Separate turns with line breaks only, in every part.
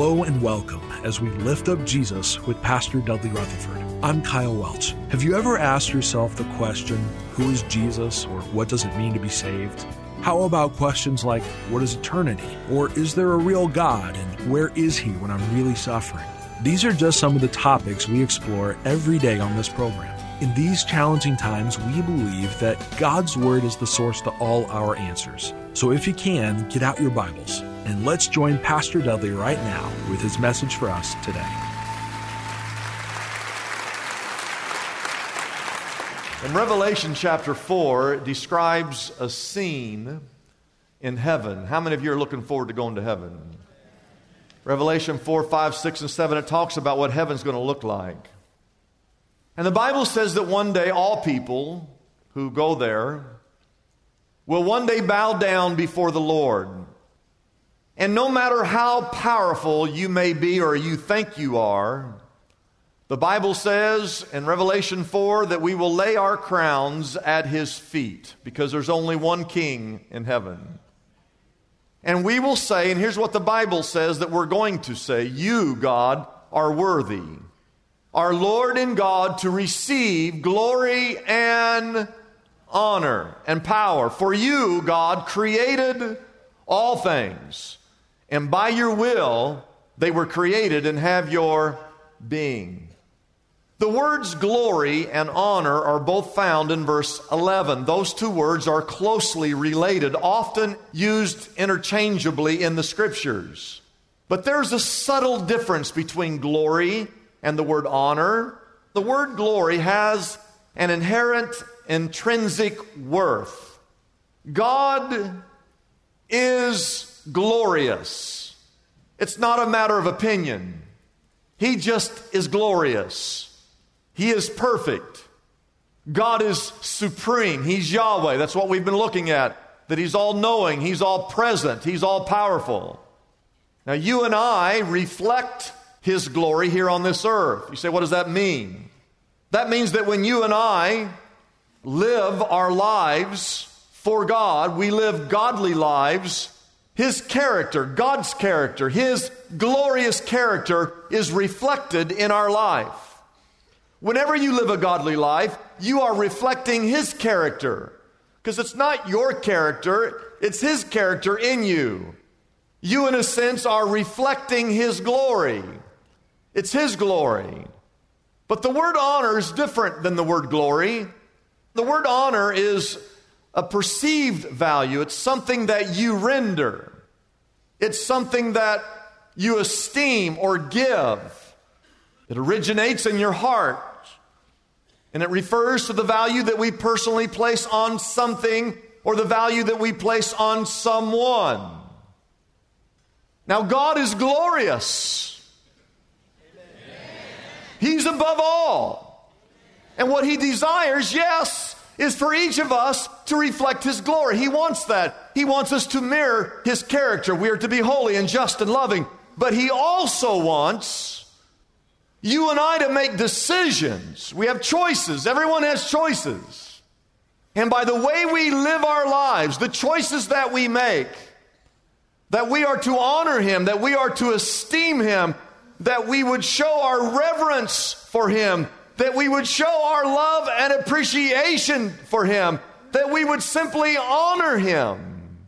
Hello and welcome as we lift up Jesus with Pastor Dudley Rutherford. I'm Kyle Welch. Have you ever asked yourself the question, who is Jesus or what does it mean to be saved? How about questions like, what is eternity? Or is there a real God and where is he when I'm really suffering? These are just some of the topics we explore every day on this program. In these challenging times, we believe that God's Word is the source to all our answers. So if you can, get out your Bibles and let's join Pastor Dudley right now with his message for us today.
In Revelation chapter 4, it describes a scene in heaven. How many of you are looking forward to going to heaven? Revelation 4, 5, 6, and 7, it talks about what heaven's going to look like. And the Bible says that one day all people who go there will one day bow down before the Lord. And no matter how powerful you may be or you think you are, the Bible says in Revelation 4 that we will lay our crowns at his feet because there's only one king in heaven. And we will say, and here's what the Bible says that we're going to say You, God, are worthy, our Lord and God, to receive glory and honor and power. For you, God, created all things, and by your will they were created and have your being. The words glory and honor are both found in verse 11. Those two words are closely related, often used interchangeably in the scriptures. But there's a subtle difference between glory and the word honor. The word glory has an inherent intrinsic worth. God is glorious. It's not a matter of opinion. He just is glorious. He is perfect. God is supreme. He's Yahweh. That's what we've been looking at. That He's all knowing, He's all present, He's all powerful. Now, you and I reflect His glory here on this earth. You say, what does that mean? That means that when you and I live our lives for God, we live godly lives, His character, God's character, His glorious character is reflected in our life. Whenever you live a godly life, you are reflecting His character. Because it's not your character, it's His character in you. You, in a sense, are reflecting His glory. It's His glory. But the word honor is different than the word glory. The word honor is a perceived value, it's something that you render, it's something that you esteem or give. It originates in your heart. And it refers to the value that we personally place on something or the value that we place on someone. Now, God is glorious, He's above all. And what He desires, yes, is for each of us to reflect His glory. He wants that. He wants us to mirror His character. We are to be holy and just and loving. But He also wants you and I to make decisions. We have choices. Everyone has choices. And by the way we live our lives, the choices that we make, that we are to honor Him, that we are to esteem Him, that we would show our reverence for Him, that we would show our love and appreciation for Him, that we would simply honor Him.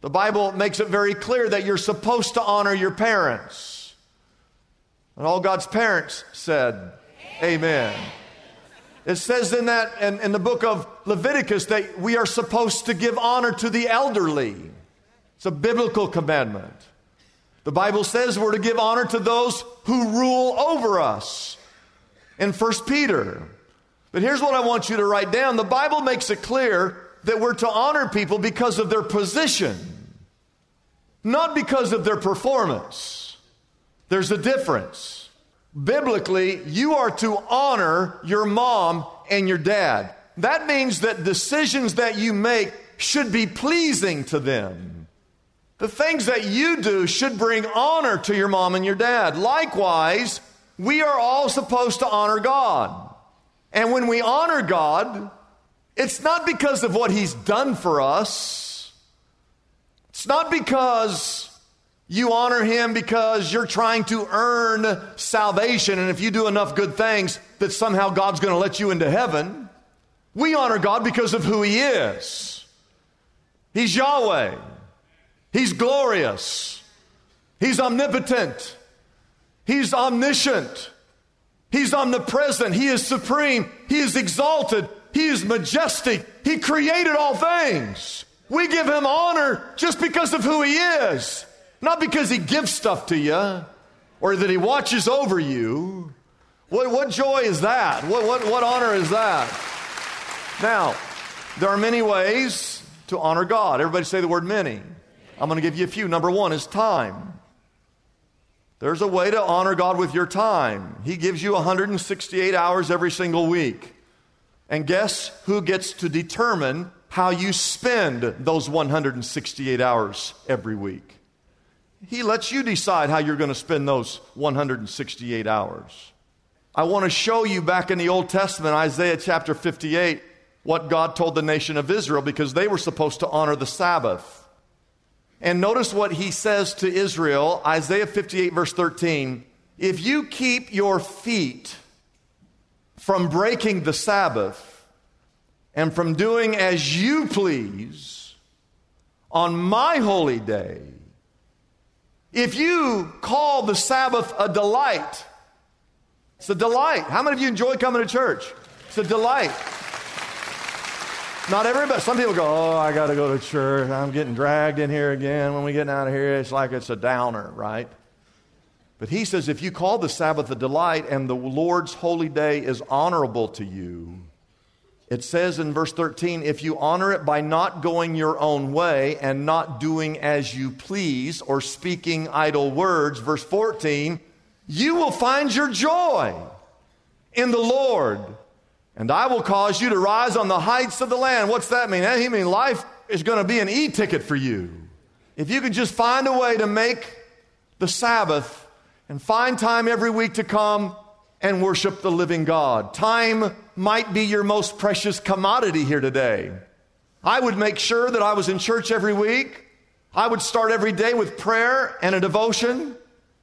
The Bible makes it very clear that you're supposed to honor your parents. And all God's parents said, Amen. It says in that in, in, the book of Leviticus that we are supposed to give honor to the elderly. It's a biblical commandment. The Bible says we're to give honor to those who rule over us. In 1 Peter, But here's what I want you to write down the Bible makes it clear that we're to honor people because of their position, not because of their performance. There's a difference. Biblically, you are to honor your mom and your dad. That means that decisions that you make should be pleasing to them. The things that you do should bring honor to your mom and your dad. Likewise, we are all supposed to honor God. And when we honor God, it's not because of what He's done for us. It's not because you honor Him because you're trying to earn salvation, and if you do enough good things, that somehow God's going to let you into heaven. We honor God because of who He is. He's Yahweh, He's glorious, He's omnipotent, He's omniscient. He's omnipresent. He is supreme. He is exalted. He is majestic. He created all things. We give him honor just because of who he is, not because he gives stuff to you or that he watches over you. What, what joy is that? What, what, what honor is that? Now, there are many ways to honor God. Everybody say the word many. I'm going to give you a few. Number one is time. There's a way to honor God with your time. He gives you 168 hours every single week. And guess who gets to determine how you spend those 168 hours every week? He lets you decide how you're going to spend those 168 hours. I want to show you back in the Old Testament, Isaiah chapter 58, what God told the nation of Israel because they were supposed to honor the Sabbath. And notice what he says to Israel, Isaiah 58, verse 13. If you keep your feet from breaking the Sabbath and from doing as you please on my holy day, if you call the Sabbath a delight, it's a delight. How many of you enjoy coming to church? It's a delight. Not everybody. Some people go, Oh, I got to go to church. I'm getting dragged in here again. When we get out of here, it's like it's a downer, right? But he says, If you call the Sabbath a delight and the Lord's holy day is honorable to you, it says in verse 13, if you honor it by not going your own way and not doing as you please or speaking idle words, verse 14, you will find your joy in the Lord. And I will cause you to rise on the heights of the land. What's that mean? Eh, he mean life is going to be an e-ticket for you. If you could just find a way to make the Sabbath and find time every week to come and worship the living God. Time might be your most precious commodity here today. I would make sure that I was in church every week. I would start every day with prayer and a devotion.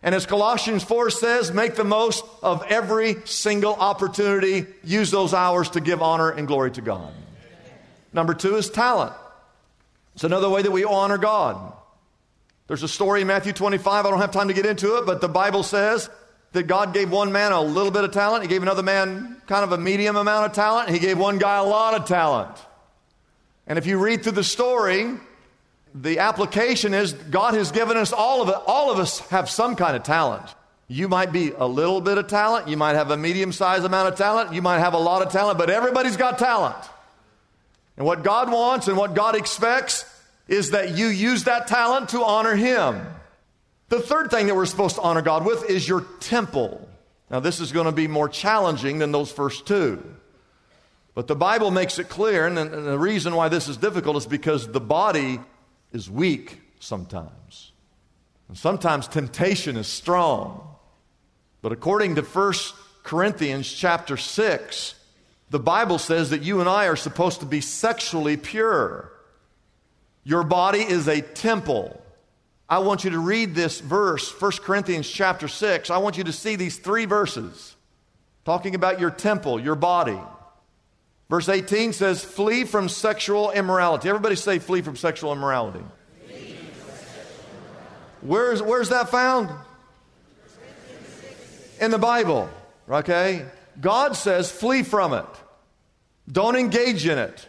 And as Colossians 4 says, make the most of every single opportunity. Use those hours to give honor and glory to God. Number two is talent. It's another way that we honor God. There's a story in Matthew 25. I don't have time to get into it, but the Bible says that God gave one man a little bit of talent. He gave another man kind of a medium amount of talent. He gave one guy a lot of talent. And if you read through the story, the application is God has given us all of it. All of us have some kind of talent. You might be a little bit of talent. You might have a medium sized amount of talent. You might have a lot of talent, but everybody's got talent. And what God wants and what God expects is that you use that talent to honor Him. The third thing that we're supposed to honor God with is your temple. Now, this is going to be more challenging than those first two. But the Bible makes it clear, and the reason why this is difficult is because the body is weak sometimes. And sometimes temptation is strong. But according to 1 Corinthians chapter 6, the Bible says that you and I are supposed to be sexually pure. Your body is a temple. I want you to read this verse, 1 Corinthians chapter 6. I want you to see these three verses talking about your temple, your body. Verse 18 says, Flee from sexual immorality. Everybody say, Flee from sexual immorality. Where's, where's that found? In the Bible, okay? God says, Flee from it. Don't engage in it.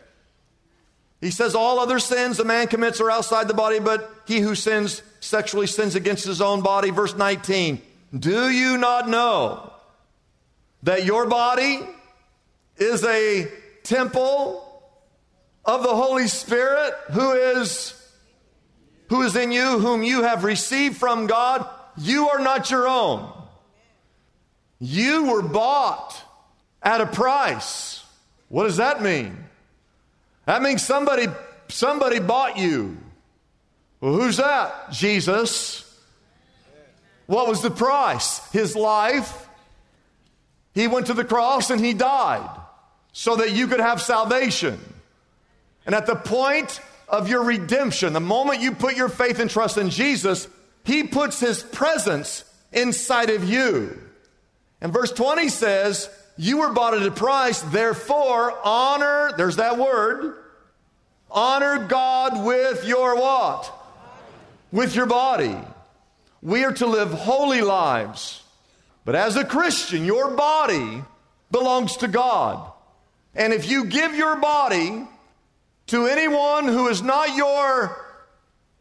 He says, All other sins a man commits are outside the body, but he who sins sexually sins against his own body. Verse 19 Do you not know that your body is a temple of the Holy Spirit who is who is in you whom you have received from God you are not your own. You were bought at a price. What does that mean? That means somebody somebody bought you. Well who's that? Jesus. What was the price? His life. He went to the cross and he died so that you could have salvation. And at the point of your redemption, the moment you put your faith and trust in Jesus, he puts his presence inside of you. And verse 20 says, You were bought at a price, therefore honor, there's that word, honor God with your what? With your body. We are to live holy lives. But as a Christian, your body belongs to God. And if you give your body to anyone who is not your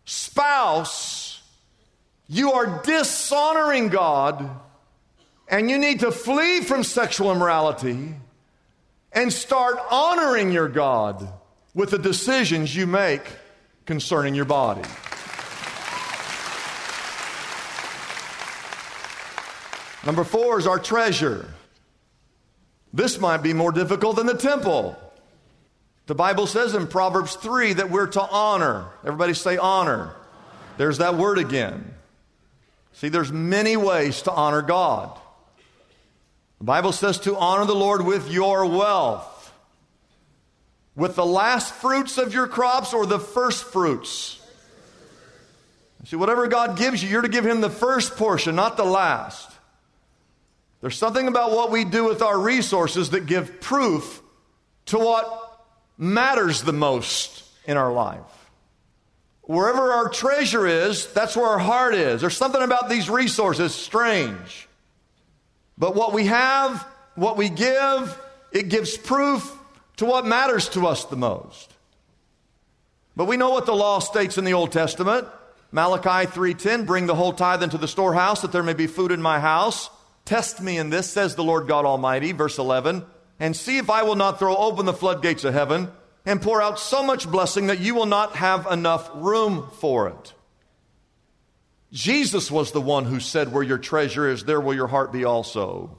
spouse, you are dishonoring God, and you need to flee from sexual immorality and start honoring your God with the decisions you make concerning your body. Number four is our treasure. This might be more difficult than the temple. The Bible says in Proverbs 3 that we're to honor. Everybody say honor. There's that word again. See, there's many ways to honor God. The Bible says to honor the Lord with your wealth, with the last fruits of your crops or the first fruits. See, whatever God gives you, you're to give Him the first portion, not the last. There's something about what we do with our resources that give proof to what matters the most in our life. Wherever our treasure is, that's where our heart is. There's something about these resources strange. But what we have, what we give, it gives proof to what matters to us the most. But we know what the law states in the Old Testament. Malachi 3:10, bring the whole tithe into the storehouse that there may be food in my house. Test me in this, says the Lord God Almighty, verse 11, and see if I will not throw open the floodgates of heaven and pour out so much blessing that you will not have enough room for it. Jesus was the one who said, Where your treasure is, there will your heart be also.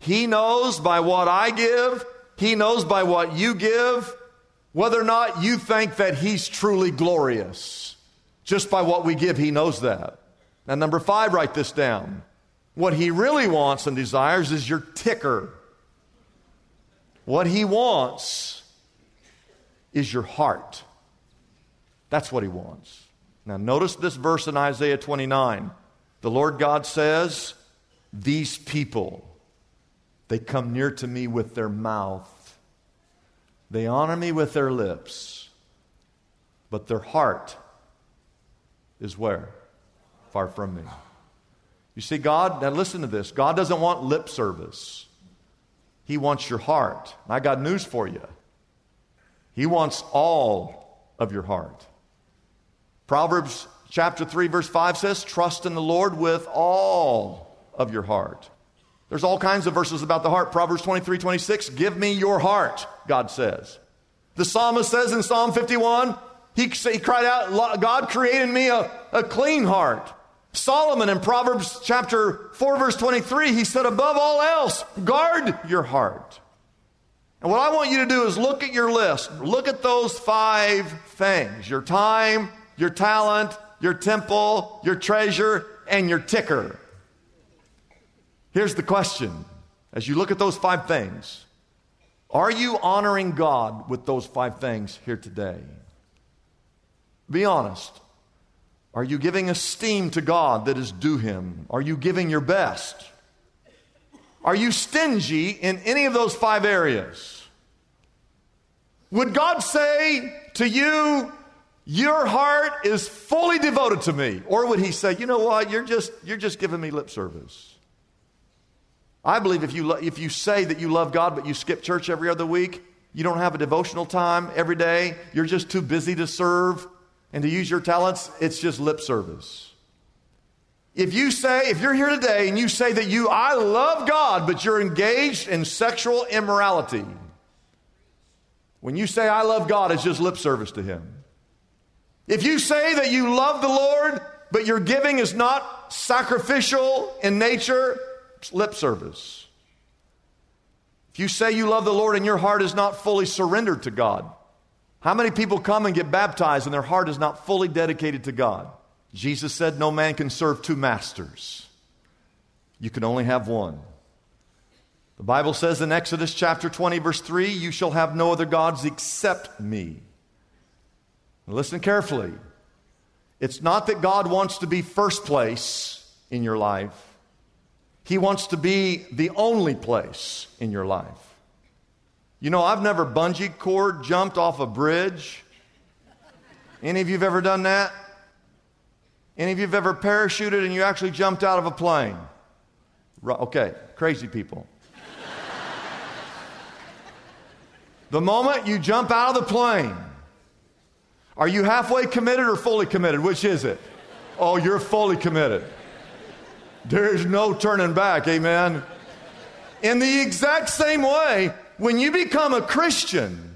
He knows by what I give, He knows by what you give, whether or not you think that He's truly glorious. Just by what we give, He knows that. Now, number five, write this down. What he really wants and desires is your ticker. What he wants is your heart. That's what he wants. Now, notice this verse in Isaiah 29. The Lord God says, These people, they come near to me with their mouth, they honor me with their lips, but their heart is where? Far from me. You see, God, now listen to this God doesn't want lip service, He wants your heart. I got news for you. He wants all of your heart. Proverbs chapter 3, verse 5 says, Trust in the Lord with all of your heart. There's all kinds of verses about the heart. Proverbs 23, 26, Give me your heart, God says. The psalmist says in Psalm 51, he, he cried out, God created me a, a clean heart. Solomon in Proverbs chapter 4, verse 23, he said, above all else, guard your heart. And what I want you to do is look at your list. Look at those five things your time, your talent, your temple, your treasure, and your ticker. Here's the question as you look at those five things are you honoring God with those five things here today? Be honest. Are you giving esteem to God that is due Him? Are you giving your best? Are you stingy in any of those five areas? Would God say to you, Your heart is fully devoted to me? Or would He say, You know what? You're just, you're just giving me lip service. I believe if you, if you say that you love God, but you skip church every other week, you don't have a devotional time every day, you're just too busy to serve, and to use your talents, it's just lip service. If you say, if you're here today and you say that you, I love God, but you're engaged in sexual immorality, when you say, I love God, it's just lip service to Him. If you say that you love the Lord, but your giving is not sacrificial in nature, it's lip service. If you say you love the Lord and your heart is not fully surrendered to God, how many people come and get baptized and their heart is not fully dedicated to God? Jesus said, No man can serve two masters. You can only have one. The Bible says in Exodus chapter 20, verse 3, You shall have no other gods except me. Listen carefully. It's not that God wants to be first place in your life, He wants to be the only place in your life. You know, I've never bungee cord jumped off a bridge. Any of you have ever done that? Any of you have ever parachuted and you actually jumped out of a plane? Okay, crazy people. the moment you jump out of the plane, are you halfway committed or fully committed? Which is it? Oh, you're fully committed. There's no turning back, amen. In the exact same way, when you become a Christian,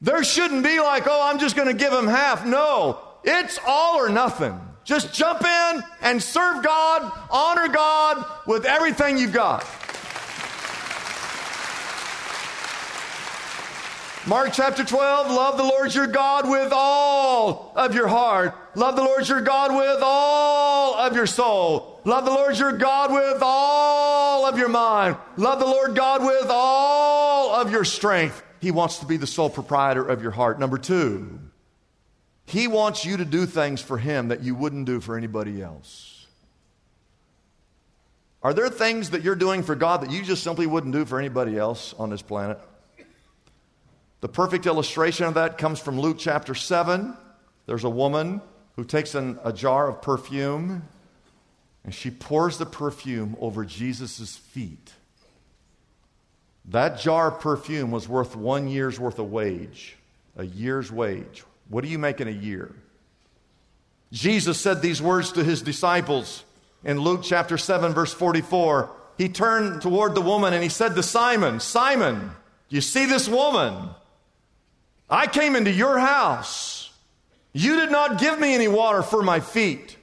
there shouldn't be like, oh, I'm just going to give him half. No, it's all or nothing. Just jump in and serve God, honor God with everything you've got. Mark chapter 12, love the Lord your God with all of your heart. Love the Lord your God with all of your soul. Love the Lord your God with all of your mind. Love the Lord God with all of your strength. He wants to be the sole proprietor of your heart. Number two, he wants you to do things for Him that you wouldn't do for anybody else. Are there things that you're doing for God that you just simply wouldn't do for anybody else on this planet? The perfect illustration of that comes from Luke chapter 7. There's a woman who takes an, a jar of perfume and she pours the perfume over Jesus' feet. That jar of perfume was worth one year's worth of wage, a year's wage. What do you make in a year? Jesus said these words to his disciples in Luke chapter 7, verse 44. He turned toward the woman and he said to Simon, Simon, you see this woman? I came into your house. You did not give me any water for my feet,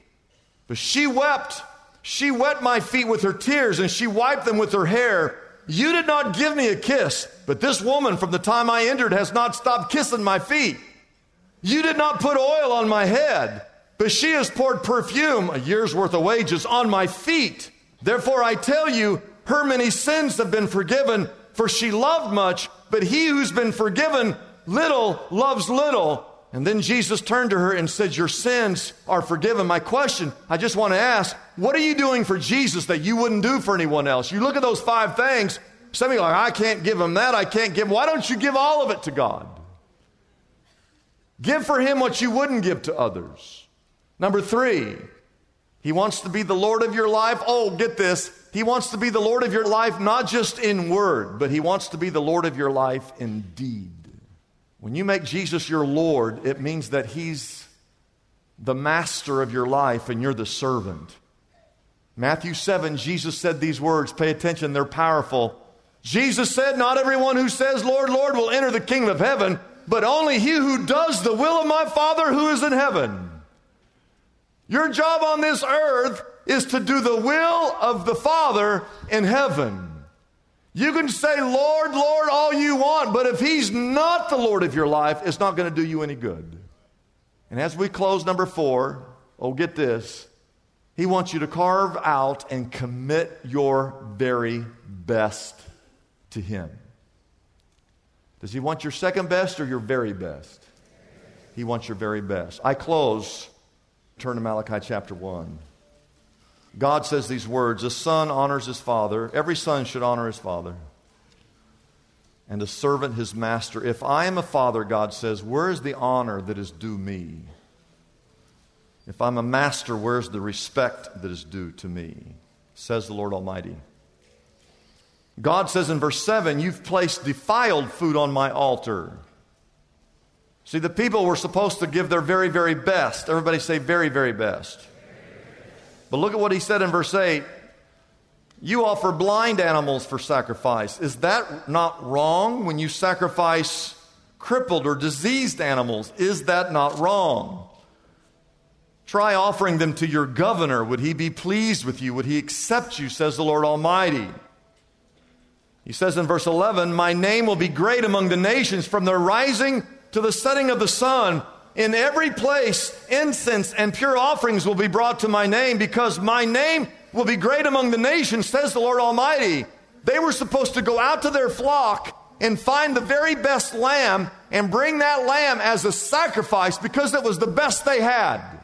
but she wept. She wet my feet with her tears and she wiped them with her hair. You did not give me a kiss, but this woman from the time I entered has not stopped kissing my feet. You did not put oil on my head, but she has poured perfume, a year's worth of wages, on my feet. Therefore, I tell you, her many sins have been forgiven, for she loved much, but he who's been forgiven little loves little. And then Jesus turned to her and said, Your sins are forgiven. My question, I just want to ask, what are you doing for Jesus that you wouldn't do for anyone else? You look at those five things, some of you are like, I can't give him that, I can't give. Why don't you give all of it to God? Give for him what you wouldn't give to others. Number three, he wants to be the Lord of your life. Oh, get this. He wants to be the Lord of your life, not just in word, but he wants to be the Lord of your life in deed. When you make Jesus your Lord, it means that he's the master of your life and you're the servant. Matthew 7, Jesus said these words. Pay attention, they're powerful. Jesus said, Not everyone who says, Lord, Lord, will enter the kingdom of heaven but only he who does the will of my Father who is in heaven. Your job on this earth is to do the will of the Father in heaven. You can say, Lord, Lord, all you want, but if He's not the Lord of your life, it's not going to do you any good. And as we close number four, oh, get this. He wants you to carve out and commit your very best to Him. Does he want your second best or your very best? He wants your very best. I close. Turn to Malachi chapter 1. God says these words The son honors his father. Every son should honor his father. And a servant his master. If I am a father, God says, where is the honor that is due me? If I'm a master, where's the respect that is due to me? Says the Lord Almighty. God says in verse 7, You've placed defiled food on my altar. See, the people were supposed to give their very, very best. Everybody say, very, very best. But look at what he said in verse 8. You offer blind animals for sacrifice. Is that not wrong when you sacrifice crippled or diseased animals? Is that not wrong? Try offering them to your governor. Would he be pleased with you? Would he accept you, says the Lord Almighty? He says in verse 11, My name will be great among the nations from the rising to the setting of the sun. In every place, incense and pure offerings will be brought to my name because my name will be great among the nations, says the Lord Almighty. They were supposed to go out to their flock and find the very best lamb and bring that lamb as a sacrifice because it was the best they had.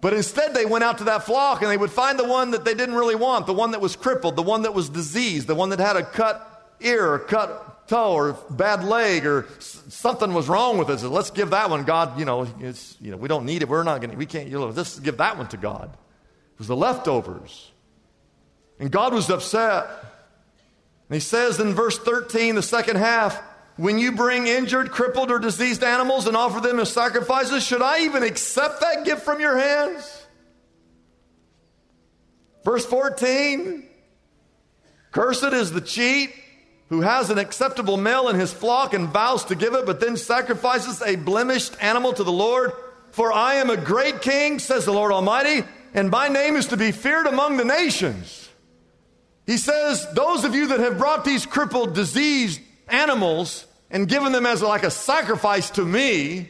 But instead, they went out to that flock and they would find the one that they didn't really want, the one that was crippled, the one that was diseased, the one that had a cut ear or cut toe or bad leg or something was wrong with it. So let's give that one, God, you know, you know, we don't need it. We're not going to, we can't, you know, let's give that one to God. It was the leftovers. And God was upset. And he says in verse 13, the second half, when you bring injured, crippled, or diseased animals and offer them as sacrifices, should I even accept that gift from your hands? Verse 14 Cursed is the cheat who has an acceptable male in his flock and vows to give it, but then sacrifices a blemished animal to the Lord. For I am a great king, says the Lord Almighty, and my name is to be feared among the nations. He says, Those of you that have brought these crippled, diseased animals and given them as like a sacrifice to me,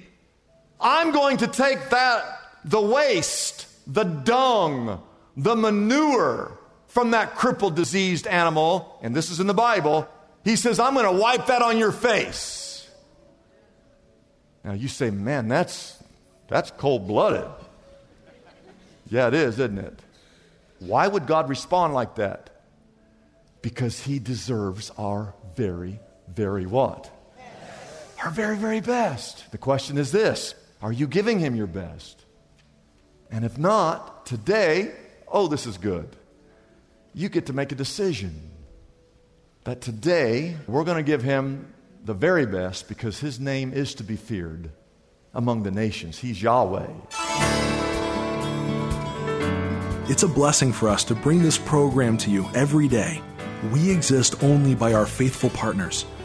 I'm going to take that, the waste, the dung, the manure from that crippled, diseased animal, and this is in the Bible. He says, I'm going to wipe that on your face. Now you say, man, that's, that's cold blooded. Yeah, it is, isn't it? Why would God respond like that? Because he deserves our very, very what? Our very, very best. The question is this Are you giving Him your best? And if not, today, oh, this is good. You get to make a decision that today we're going to give Him the very best because His name is to be feared among the nations. He's Yahweh.
It's a blessing for us to bring this program to you every day. We exist only by our faithful partners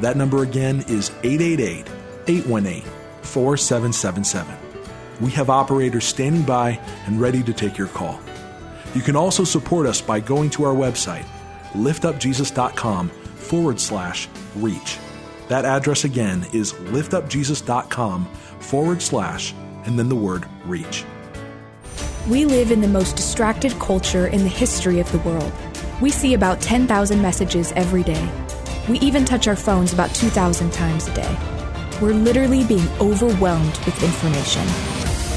that number again is 888 818 4777. We have operators standing by and ready to take your call. You can also support us by going to our website, liftupjesus.com forward slash reach. That address again is liftupjesus.com forward slash and then the word reach.
We live in the most distracted culture in the history of the world. We see about 10,000 messages every day we even touch our phones about 2,000 times a day. We're literally being overwhelmed with information.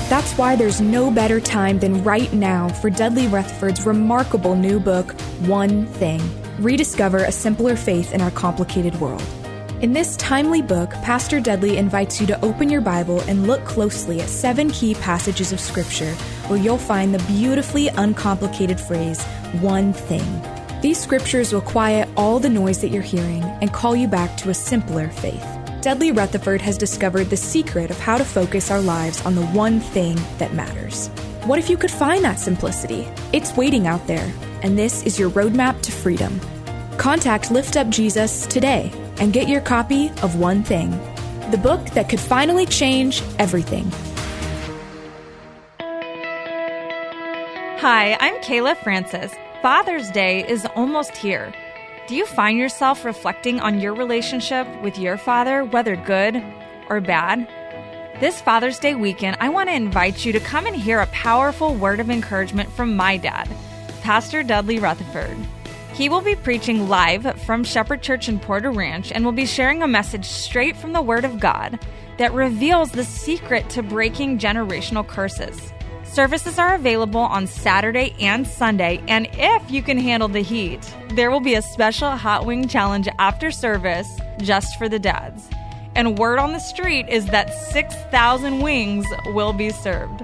That's why there's no better time than right now for Dudley Rutherford's remarkable new book, One Thing Rediscover a Simpler Faith in Our Complicated World. In this timely book, Pastor Dudley invites you to open your Bible and look closely at seven key passages of Scripture where you'll find the beautifully uncomplicated phrase, one thing. These scriptures will quiet all the noise that you're hearing and call you back to a simpler faith. Dudley Rutherford has discovered the secret of how to focus our lives on the one thing that matters. What if you could find that simplicity? It's waiting out there, and this is your roadmap to freedom. Contact Lift Up Jesus today and get your copy of One Thing, the book that could finally change everything.
Hi, I'm Kayla Francis. Father's Day is almost here. Do you find yourself reflecting on your relationship with your father, whether good or bad? This Father's Day weekend, I want to invite you to come and hear a powerful word of encouragement from my dad, Pastor Dudley Rutherford. He will be preaching live from Shepherd Church in Porter Ranch and will be sharing a message straight from the Word of God that reveals the secret to breaking generational curses. Services are available on Saturday and Sunday, and if you can handle the heat, there will be a special hot wing challenge after service just for the dads. And word on the street is that 6,000 wings will be served.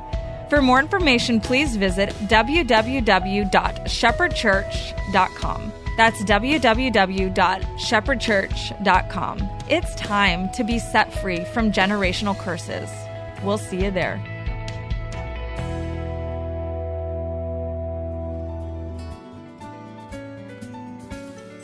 For more information, please visit www.shepherdchurch.com. That's www.shepherdchurch.com. It's time to be set free from generational curses. We'll see you there.